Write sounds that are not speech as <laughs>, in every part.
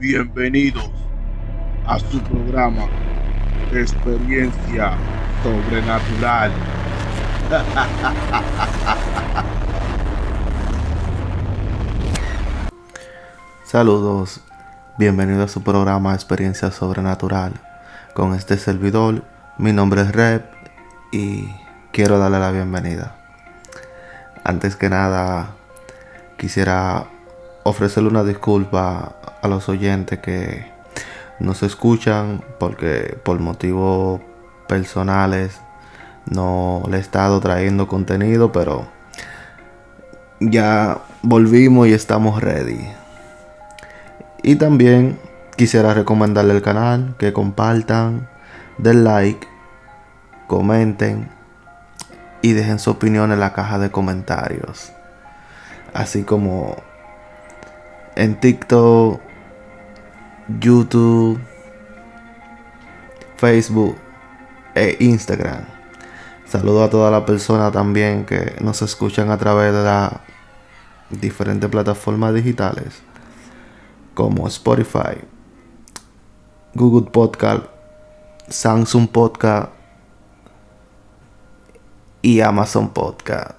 Bienvenidos a su programa Experiencia Sobrenatural. Saludos, bienvenido a su programa Experiencia Sobrenatural. Con este servidor, mi nombre es Rep y quiero darle la bienvenida. Antes que nada, quisiera ofrecerle una disculpa a los oyentes que nos escuchan porque por motivos personales no le he estado trayendo contenido, pero ya volvimos y estamos ready. Y también quisiera recomendarle el canal, que compartan, den like, comenten y dejen su opinión en la caja de comentarios. Así como en TikTok, YouTube, Facebook e Instagram. Saludo a todas las personas también que nos escuchan a través de las diferentes plataformas digitales como Spotify, Google Podcast, Samsung Podcast y Amazon Podcast.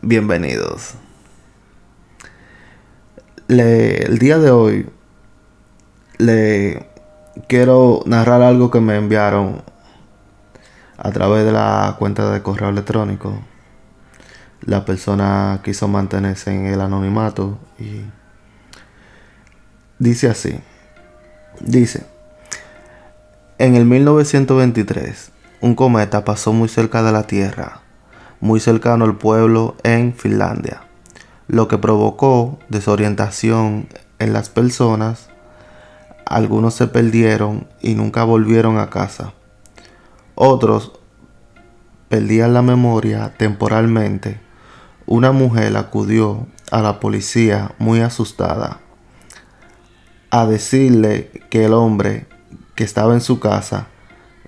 Bienvenidos. El día de hoy le quiero narrar algo que me enviaron a través de la cuenta de correo electrónico. La persona quiso mantenerse en el anonimato y dice así. Dice, en el 1923, un cometa pasó muy cerca de la Tierra, muy cercano al pueblo en Finlandia, lo que provocó desorientación en las personas algunos se perdieron y nunca volvieron a casa. Otros perdían la memoria temporalmente. Una mujer acudió a la policía muy asustada a decirle que el hombre que estaba en su casa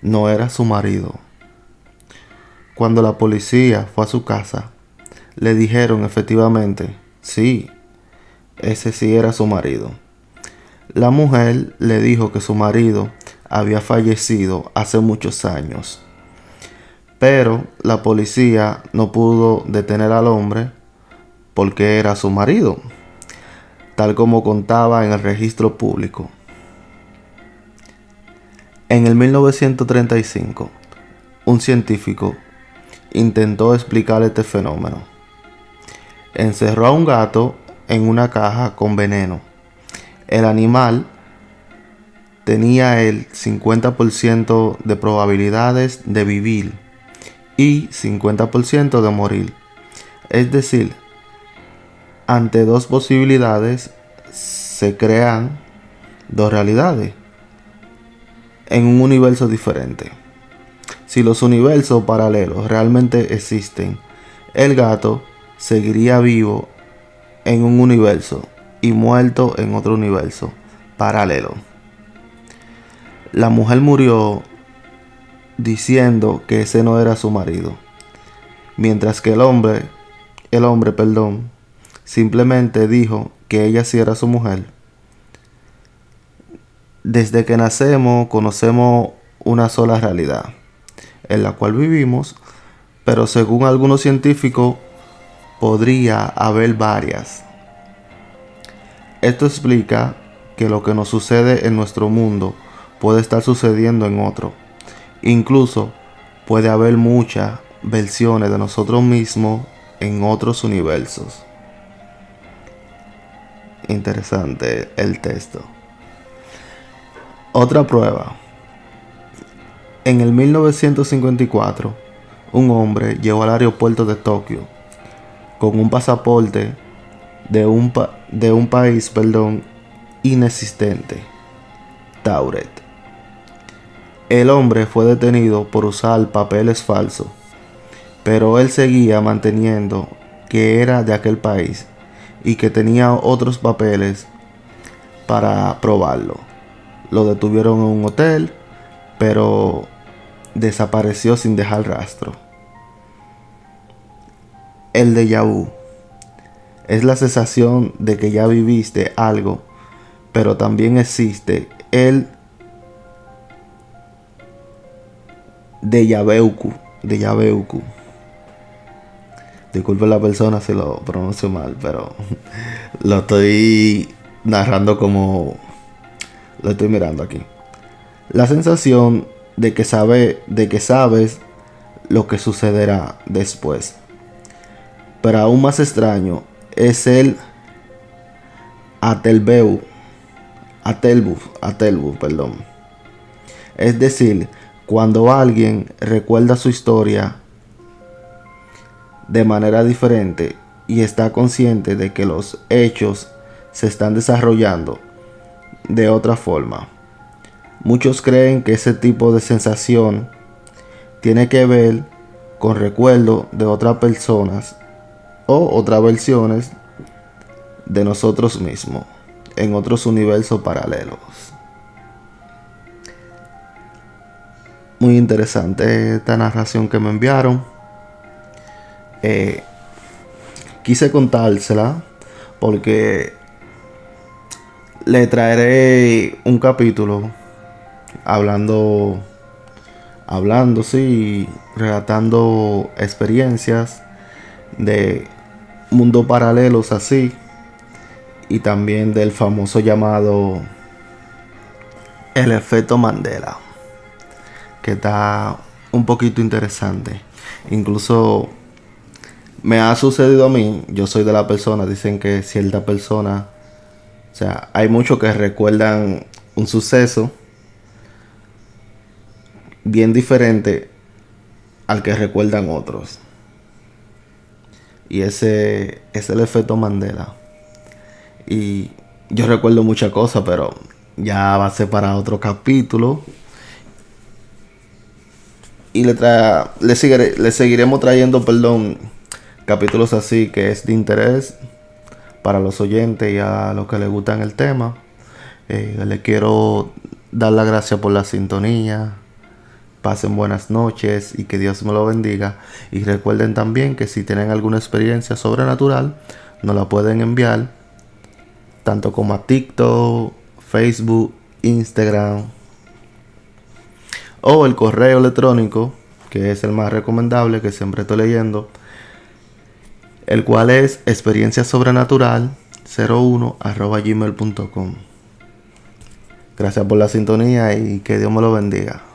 no era su marido. Cuando la policía fue a su casa, le dijeron efectivamente, sí, ese sí era su marido. La mujer le dijo que su marido había fallecido hace muchos años. Pero la policía no pudo detener al hombre porque era su marido, tal como contaba en el registro público. En el 1935, un científico intentó explicar este fenómeno. Encerró a un gato en una caja con veneno el animal tenía el 50% de probabilidades de vivir y 50% de morir. Es decir, ante dos posibilidades se crean dos realidades en un universo diferente. Si los universos paralelos realmente existen, el gato seguiría vivo en un universo y muerto en otro universo paralelo. La mujer murió diciendo que ese no era su marido, mientras que el hombre, el hombre, perdón, simplemente dijo que ella sí era su mujer. Desde que nacemos conocemos una sola realidad, en la cual vivimos, pero según algunos científicos podría haber varias. Esto explica que lo que nos sucede en nuestro mundo puede estar sucediendo en otro. Incluso puede haber muchas versiones de nosotros mismos en otros universos. Interesante el texto. Otra prueba. En el 1954, un hombre llegó al aeropuerto de Tokio con un pasaporte de un, país perdón, inexistente, Tauret. El hombre fue detenido por usar papeles falsos, pero él seguía manteniendo que era de aquel país y que tenía otros papeles para probarlo. Lo detuvieron en un hotel, pero desapareció sin dejar rastro. El de Yahoo es la sensación de que ya viviste algo, pero también existe el de Yabeuku, de Yabeuku. Disculpe la persona si lo pronuncio mal, pero <laughs> lo estoy narrando como lo estoy mirando aquí. La sensación de que sabe, de que sabes lo que sucederá después. Pero aún más extraño es el Atelbeu, Atelbu, Atelbu, perdón. Es decir, cuando alguien recuerda su historia de manera diferente y está consciente de que los hechos se están desarrollando de otra forma. Muchos creen que ese tipo de sensación tiene que ver con recuerdo de otras personas o otras versiones de nosotros mismos en otros universos paralelos. Muy interesante esta narración que me enviaron. Eh, quise contársela porque le traeré un capítulo hablando, hablando, sí, relatando experiencias de mundos paralelos así y también del famoso llamado el efecto Mandela que está un poquito interesante incluso me ha sucedido a mí yo soy de la persona dicen que cierta persona o sea hay muchos que recuerdan un suceso bien diferente al que recuerdan otros. Y ese es el efecto Mandela. Y yo recuerdo muchas cosas, pero ya va a ser para otro capítulo. Y le, le, le seguiremos trayendo, perdón, capítulos así que es de interés para los oyentes y a los que les gustan el tema. Eh, le quiero dar las gracias por la sintonía pasen buenas noches y que Dios me lo bendiga. Y recuerden también que si tienen alguna experiencia sobrenatural, nos la pueden enviar tanto como a TikTok, Facebook, Instagram o el correo electrónico, que es el más recomendable que siempre estoy leyendo, el cual es experiencia sobrenatural 01 gmail.com. Gracias por la sintonía y que Dios me lo bendiga.